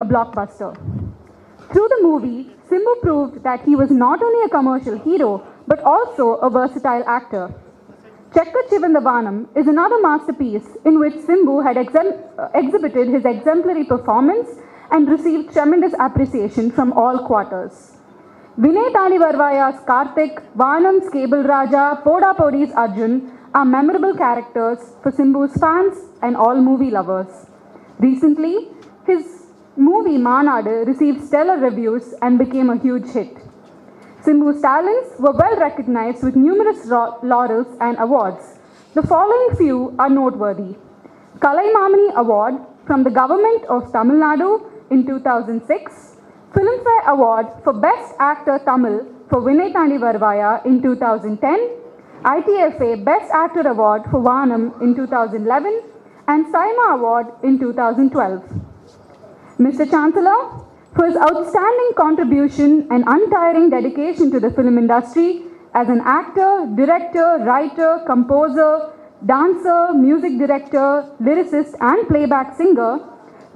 a blockbuster. Through the movie, Simbu proved that he was not only a commercial hero, but also a versatile actor. Chekka Chivantha Vaanam is another masterpiece in which Simbu had uh, exhibited his exemplary performance and received tremendous appreciation from all quarters. Vinnaithaandi Varuvaayaa's Karthik, Vanam's Cable Raja, Poda Podi's Arjun are memorable characters for Simbu's fans and all movie lovers. Recently, his movie Maanaadu received stellar reviews and became a huge hit. Simbu's talents were well recognized with numerous laurels and awards. The following few are noteworthy. Kalaimamani Award from the Government of Tamil Nadu in 2006, Filmfare Award for Best Actor Tamil for Vinnaithaandi Varuvaayaa in 2010, ITFA Best Actor Award for Vanam in 2011, and SIIMA Award in 2012. Mr. Chancellor, for his outstanding contribution and untiring dedication to the film industry as an actor, director, writer, composer, dancer, music director, lyricist, and playback singer,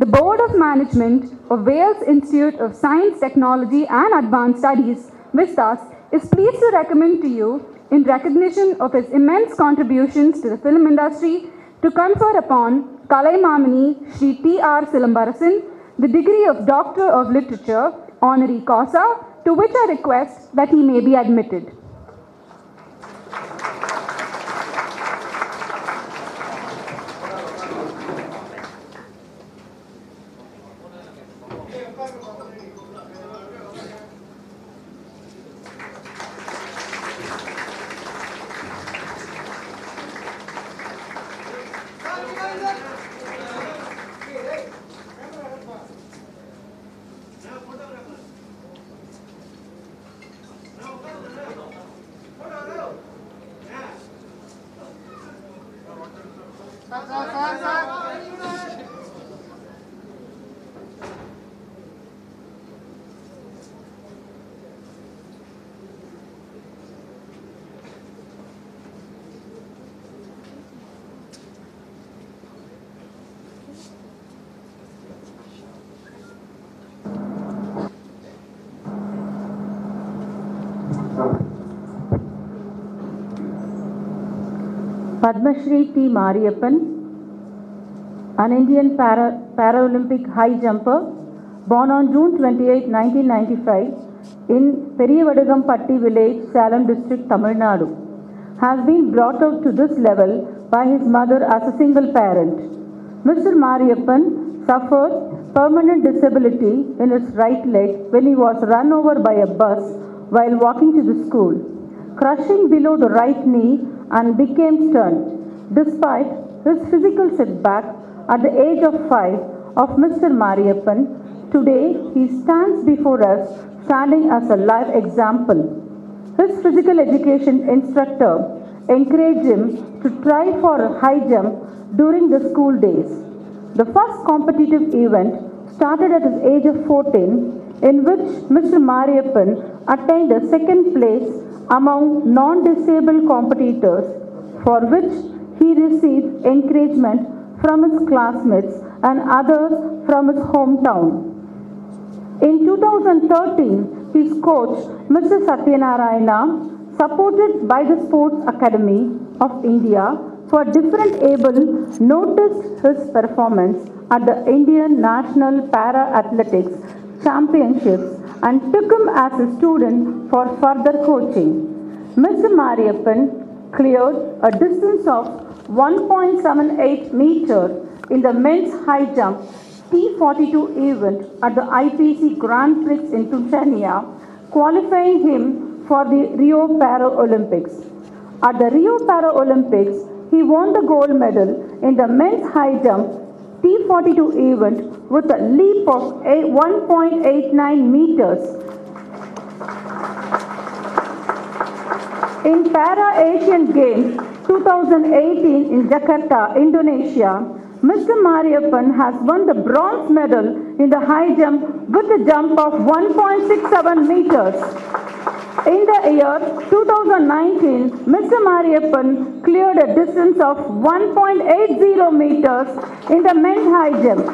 the Board of Management of Vels Institute of Science, Technology and Advanced Studies, Vistas, is pleased to recommend to you, in recognition of his immense contributions to the film industry, to confer upon Kalai Mamani Sri T.R. Silambarasan the degree of Doctor of Literature, honorary causa, to which I request that he may be admitted. Padmashri T. Mariappan, an Indian para, Paralympic high jumper, born on June 28, 1995, in Periyavadagamppatti village, Salem district, Tamil Nadu, has been brought out to this level by his mother as a single parent. Mr. Mariappan suffered permanent disability in his right leg when he was run over by a bus while walking to the school, crushing below the right knee and became stunned. Despite his physical setback at the age of five of Mr. Mariappan, today he stands before us standing as a live example. His physical education instructor encouraged him to try for a high jump during the school days. The first competitive event started at his age of 14, in which Mr. Mariappan attained a second place among non-disabled competitors, for which he received encouragement from his classmates and others from his hometown. In 2013, his coach, Mr. Satyanarayana, supported by the Sports Academy of India for different able, noticed his performance at the Indian National Para Athletics Championships and took him as a student for further coaching. Mr. Mariappan cleared a distance of 1.78 meter in the men's high jump T42 event at the IPC Grand Prix in Tanzania, qualifying him for the Rio Paralympics. At the Rio Paralympics, he won the gold medal in the men's high jump T42 event with a leap of 1.89 meters. In Para Asian Games 2018 in Jakarta, Indonesia, Mr. Mariappan has won the bronze medal in the high jump with a jump of 1.67 meters. In the year 2019, Mr. Mariappan cleared a distance of 1.80 meters in the men's high jump.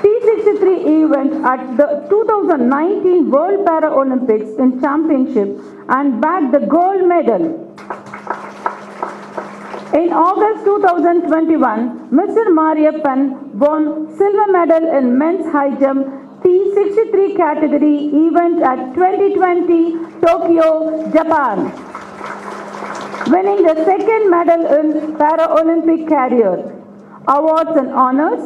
T T63 event at the 2019 World Paralympics in Championship and bagged the gold medal. In August 2021, Mr. Mariappan won silver medal in men's high jump T63 category event at 2020 Tokyo, Japan, winning the second medal in Paralympic career. Awards and honors,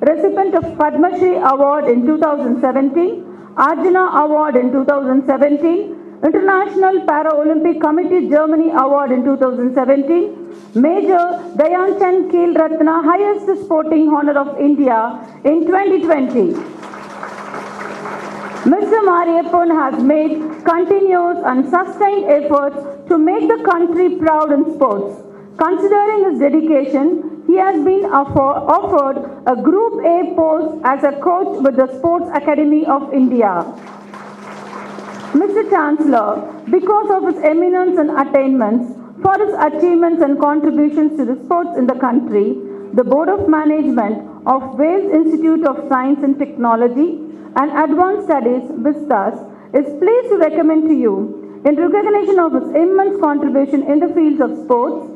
recipient of Padma Shri Award in 2017, Arjuna Award in 2017, International Paralympic Committee Germany Award in 2017, Major Dhyan Chand Khel Ratna Highest Sporting Honor of India in 2020. Mr. Mariappan has made continuous and sustained efforts to make the country proud in sports. Considering his dedication, he has been offer- offered a Group A post as a coach with the Sports Academy of India. Mr. Chancellor, because of his eminence and attainments, for his achievements and contributions to the sports in the country, the Board of Management of Vels Institute of Science and Technology and Advanced Studies, VISTAS, is pleased to recommend to you, in recognition of his immense contribution in the fields of sports,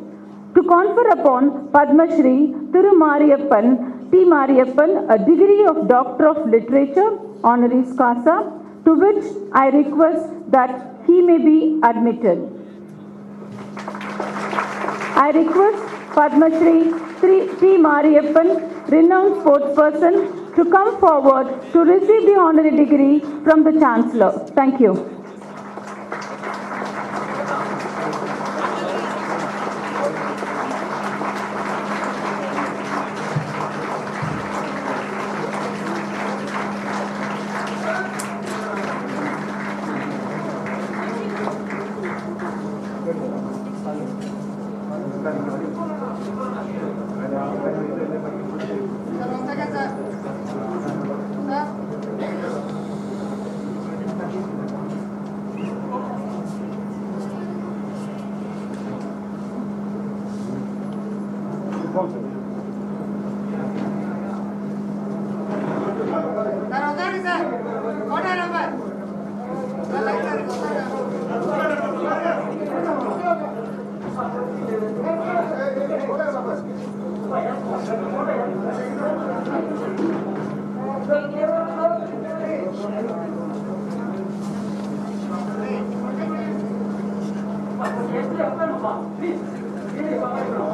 to confer upon Padma Shri Thiru Mariappan T. Mariappan a degree of Doctor of Literature honoris causa, to which I request that he may be admitted. I request Padma Shri T. Mariappan, renowned sportsperson, to come forward to receive the honorary degree from the Chancellor. Thank you. Please, give me a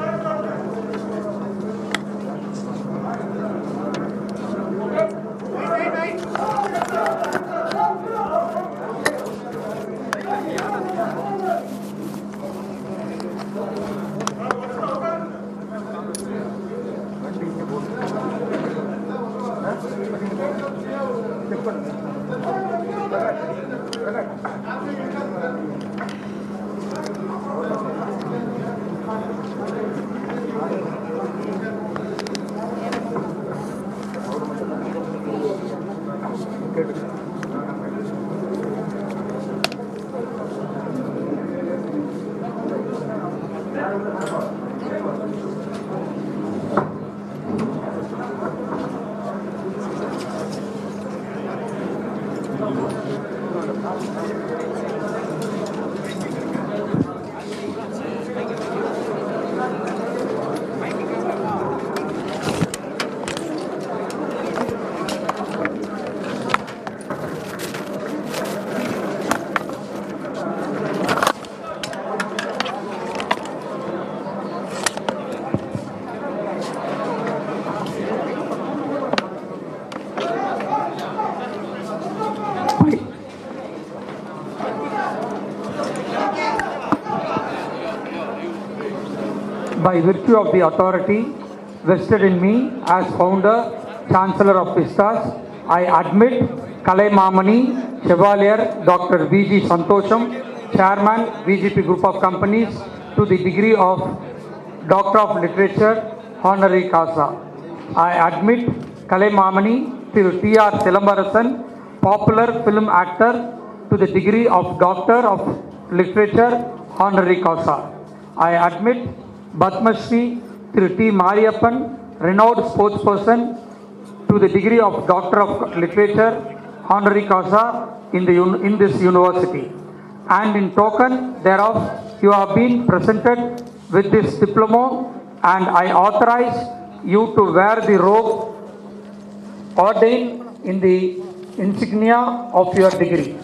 By virtue of the authority vested in me as founder, chancellor of Vistas, I admit Kalai Mamani, Chevalier Dr. V.G. Santosham, chairman, VGP Group of Companies, to the degree of Doctor of Literature, honorary causa. I admit Kalai Mamani, Thiru T.R. Silambarasan, popular film actor to the degree of Doctor of Literature, honorary causa. I admit Thiru T. Mariappan, renowned sportsperson to the degree of Doctor of Literature, honorary causa in, the, in this university. And in token thereof, you have been presented with this diploma and I authorize you to wear the robe ordained in the insignia of your degree.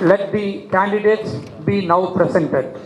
Let the candidates be now presented.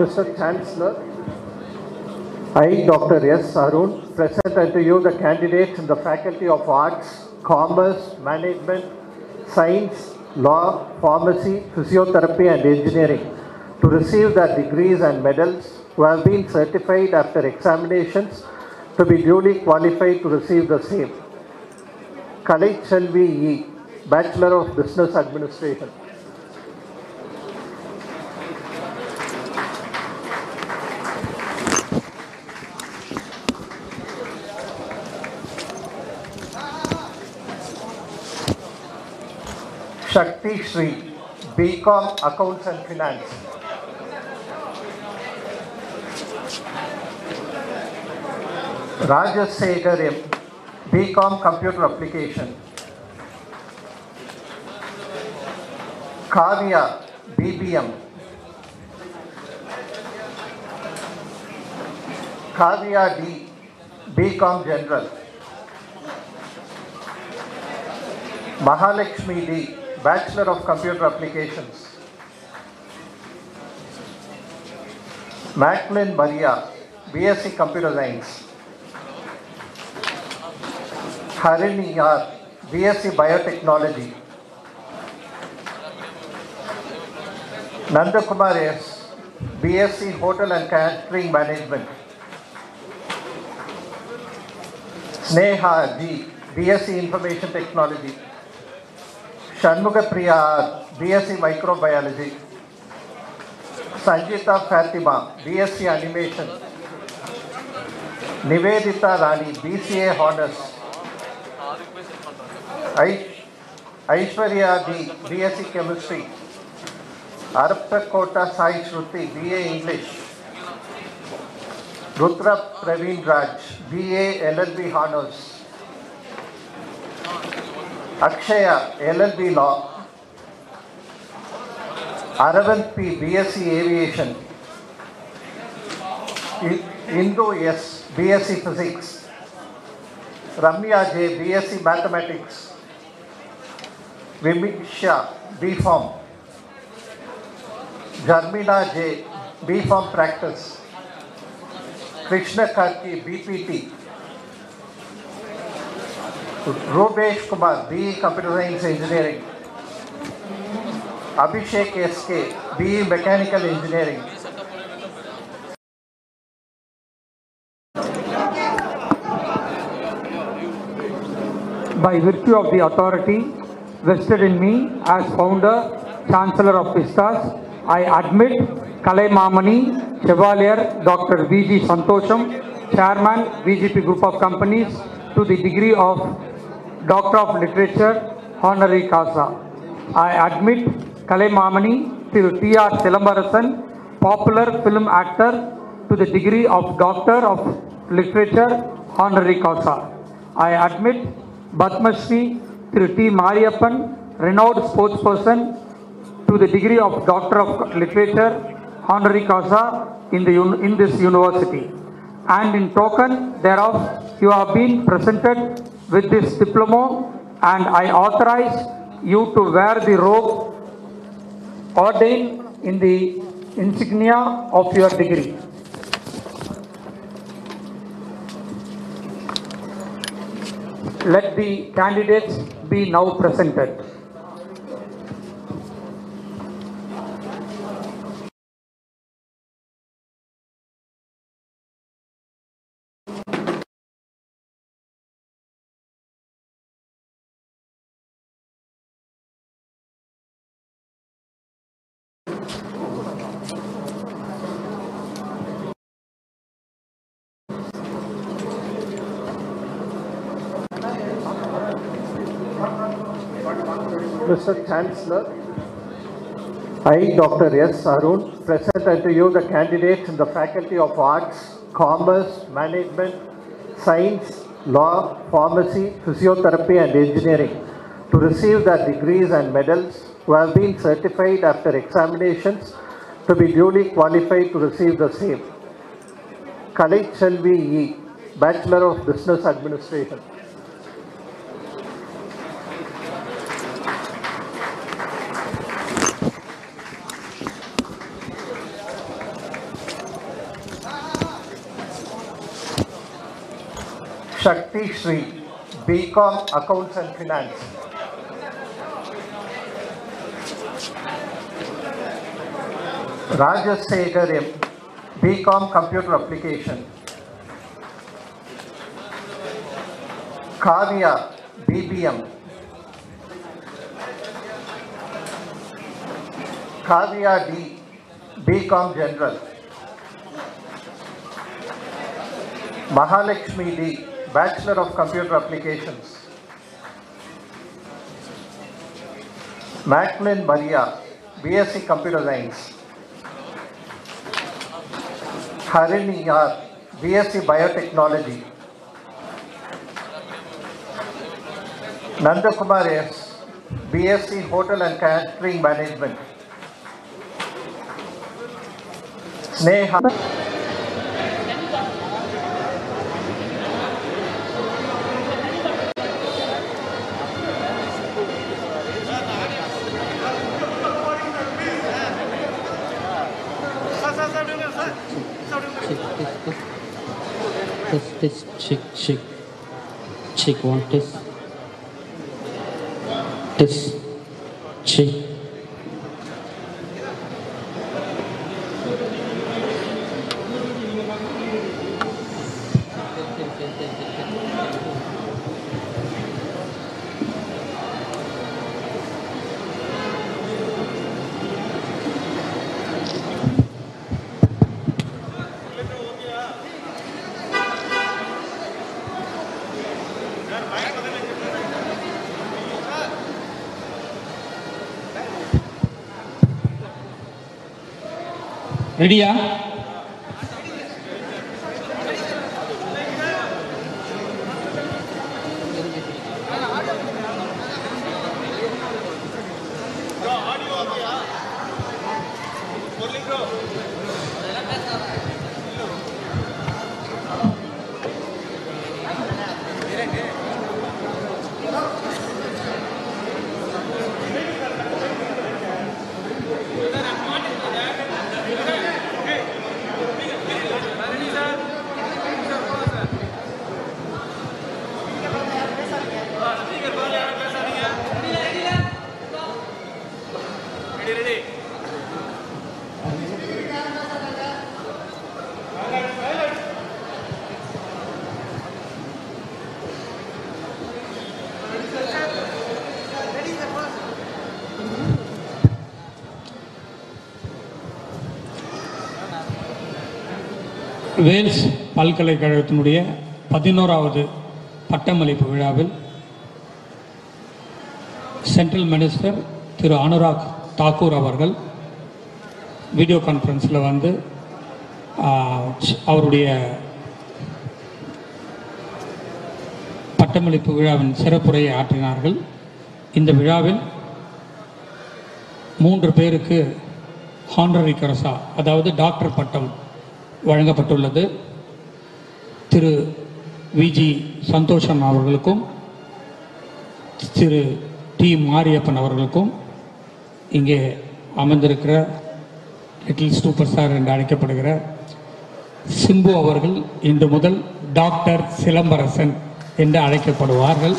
Mr. Chancellor, I, Dr. S. Arun, present unto you the candidates in the Faculty of Arts, Commerce, Management, Science, Law, Pharmacy, Physiotherapy and Engineering to receive their degrees and medals who have been certified after examinations to be duly qualified to receive the same. Kalai Chelvi E, Bachelor of Business Administration. Shakti Sri, BCom Accounts and Finance. Rajas Segar M, BCom Computer Application. Kavya, BBM. Kavya D, BCom General. Mahalakshmi D, Bachelor of Computer Applications. Macklin Maria, BSc Computer Science. Harini BSc Biotechnology. Nandakumar S, BSc Hotel and Catering Management. Sneha G, BSc Information Technology. षण Priya micro microbiology Sanjeeta Fatima S animation Nivedita Rani BCA honours Aishwarya D S chemistry अरपकोट Sai Shruti BA English Rudra Praveen Raj BA LLB honours Akshay L L B law Arvind P B S aviation Indo S B S physics Ramya J B S mathematics Vimisha B pharm Jermina J B pharm practice Krishna खाकी BPT Rubesh Kumar, BE Computer Science Engineering. Abhishek SK, BE Mechanical Engineering. by virtue of the authority vested in me as founder, chancellor of Vistas, I admit Kalai Mamani, Chevalier Dr. V.G. Santosham, chairman, VGP Group of Companies, to the degree of Doctor of Literature, honorary causa. I admit Kalai Mamani, Thiru T.R. Silambarasan, popular film actor, to the degree of Doctor of Literature, honorary causa. I admit Padma Shri Thiru T. Mariappan, renowned sportsperson, to the degree of Doctor of Literature, honorary causa in, the, in this university. And in token thereof, you have been presented with this diploma and I authorize you to wear the robe ordained in the insignia of your degree. Let the candidates be now presented. Mr. Chancellor, I, Dr. S. Arun, present unto you the candidates in the Faculty of Arts, Commerce, Management, Science, Law, Pharmacy, Physiotherapy and Engineering to receive their degrees and medals who have been certified after examinations to be duly qualified to receive the same. Kalai Chelvi E, Bachelor of Business Administration. Shakti Sri, BCom Accounts and Finance. Rajas Segar M, BCom Computer Application. Kavya, BBM. Kavya D, BCom General. Mahalakshmi D, Bachelor of Computer Applications. Macklin Maria, BSc Computer Science. Harini R, BSc Biotechnology. Nandakumar S, BSc Hotel and Catering Management. Sneha. Test, chick chick Check one test. Test, check. ரெடியா வேல்ஸ் பல்கலைக்கழகத்தினுடைய பதினோராவது பட்டமளிப்பு விழாவில் central minister திரு அனுராக் தாக்கூர் அவர்கள் video கான்ஃபரன்ஸில் வந்து அவருடைய பட்டமளிப்பு விழாவின் சிறப்புரையை ஆற்றினார்கள். இந்த விழாவில் மூன்று பேருக்கு ஹான்ரரி கரசா அதாவது டாக்டர் பட்டம் வழங்கப்பட்டுள்ளது. திரு விஜி சந்தோஷம் அவர்களுக்கும் திரு டி மாரியப்பன் அவர்களுக்கும் இங்கே அமர்ந்திருக்கிற லிட்டில் சூப்பர் ஸ்டார் என்று அழைக்கப்படுகிற சிம்பு அவர்கள் இன்று முதல் டாக்டர் சிலம்பரசன் என்று அழைக்கப்படுவார்கள்.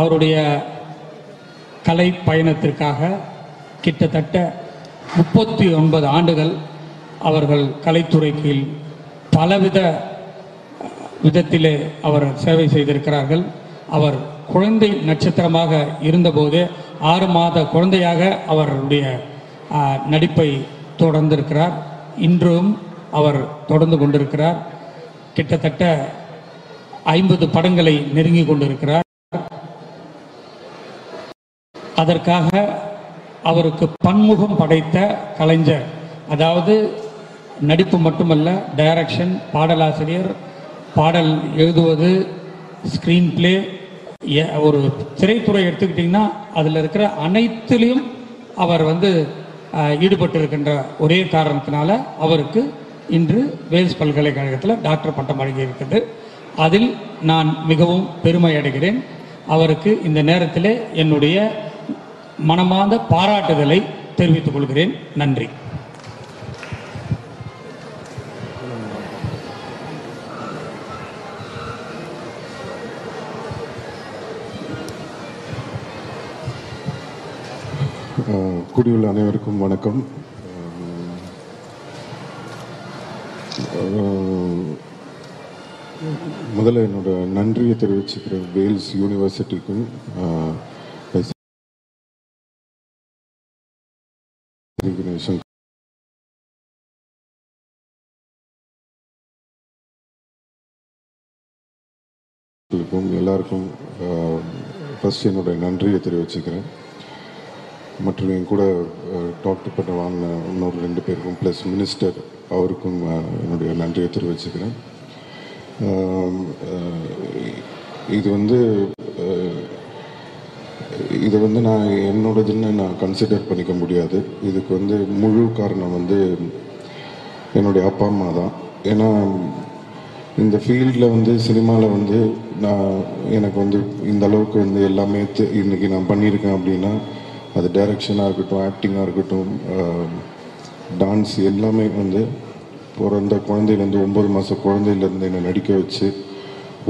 அவருடைய கலை பயணத்திற்காக கிட்டத்தட்ட முப்பத்தி ஒன்பது ஆண்டுகள் அவர்கள் கலைத்துறைக்கு பலவித விதத்திலே அவர் சேவை செய்திருக்கிறார்கள். அவர் குழந்தை நட்சத்திரமாக இருந்தபோது ஆறு மாத குழந்தையாக அவருடைய நடிப்பை தொடர்ந்திருக்கிறார். இன்றும் அவர் தொடர்ந்து கொண்டிருக்கிறார். கிட்டத்தட்ட ஐம்பது படங்களை நெருங்கி கொண்டிருக்கிறார். அதற்காக அவருக்கு பன்முகம் படைத்த கலைஞர். அதாவது நடிப்பு மட்டுமல்ல டைரக்ஷன் பாடலாசிரியர் பாடல் எழுதுவது ஸ்க்ரீன் பிளே ஒரு திரைத்துறை எடுத்துக்கிட்டிங்கன்னா அதில் இருக்கிற அனைத்திலையும் அவர் வந்து ஈடுபட்டிருக்கின்ற ஒரே காரணத்தினால அவருக்கு இன்று வேல்ஸ் பல்கலைக்கழகத்தில் டாக்டர் பட்டம் வழங்கியிருக்கிறது அதில் நான் மிகவும் பெருமை அடைகிறேன். அவருக்கு இந்த நேரத்தில் என்னுடைய மனமார்ந்த பாராட்டுதலை தெரிவித்துக் கொள்கிறேன். நன்றி. கூடியுள்ள அனைவருக்கும் வணக்கம். முதல்ல என்னோட நன்றியை தெரிவிச்சுக்கிறேன் வேல்ஸ் யூனிவர்சிட்டிக்கும் organization ஸ்ரீ எல்லாருக்கும் ஃபஸ்ட் என்னுடைய நன்றியை தெரிவிச்சுக்கிறேன். மற்றும் என் கூட டாக்டர் பட்டம் வாங்கின இன்னொரு ரெண்டு பேருக்கும் ப்ளஸ் மினிஸ்டர் அவருக்கும் என்னுடைய நன்றியை தெரிவிச்சுக்கிறேன். இது வந்து இது வந்து நான் என்னோடதுன்னு நான் கன்சிடர் பண்ணிக்க முடியாது. இதுக்கு வந்து முழு காரணம் வந்து என்னுடைய அப்பா அம்மா தான். ஏன்னா இந்த ஃபீல்டில் வந்து சினிமாவில் வந்து நான் எனக்கு வந்து இந்த அளவுக்கு வந்து எல்லாமே தெ- இன்னைக்கு நான் பண்ணியிருக்கேன் அப்படின்னா அது டைரக்ஷனாக இருக்கட்டும் ஆக்டிங்காக இருக்கட்டும் டான்ஸ் எல்லாமே வந்து பிறந்த குழந்தையிலேருந்து ஒம்பது மாத குழந்தையிலேருந்து என்னை நடிக்க வச்சு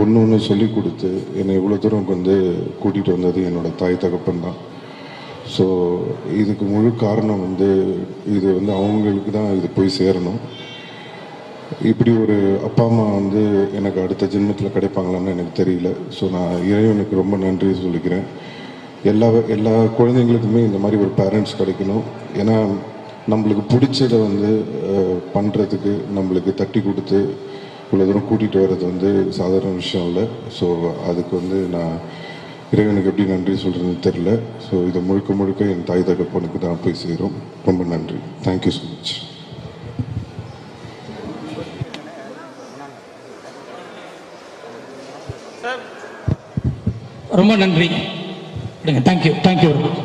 ஒன்று ஒன்று சொல்லி கொடுத்து என்னை இவ்வளோ தூரம் வந்து கூட்டிகிட்டு வந்தது என்னோட தாய் தகப்பன் தான். ஸோ இதுக்கு முழு காரணம் வந்து இது வந்து அவங்களுக்கு தான் இது போய் சேரணும். இப்படி ஒரு அப்பா அம்மா வந்து எனக்கு அடுத்த ஜென்மத்தில் கிடைப்பாங்களான்னு எனக்கு தெரியல. ஸோ நான் இறைவனுக்கு ரொம்ப நன்றி சொல்லிக்கிறேன். எல்லா எல்லா குழந்தைங்களுக்குமே இந்த மாதிரி ஒரு பேரண்ட்ஸ் கிடைக்கணும். ஏன்னா நம்மளுக்கு பிடிச்சதை வந்து பண்ணுறதுக்கு நம்மளுக்கு தட்டி கொடுத்து இவ்வளோ தூரம் கூட்டிகிட்டு வர்றது வந்து சாதாரண விஷயம் இல்லை. ஸோ அதுக்கு வந்து நான் இறைவனுக்கு எப்படி நன்றி சொல்கிறதுன்னு தெரில ஸோ இதை முழுக்க முழுக்க என் தாய் தகப்பனுக்கு தான் போய் சேரும். ரொம்ப நன்றி. தேங்க்யூ ஸோ மச் ரொம்ப நன்றி. Thank you thank you very much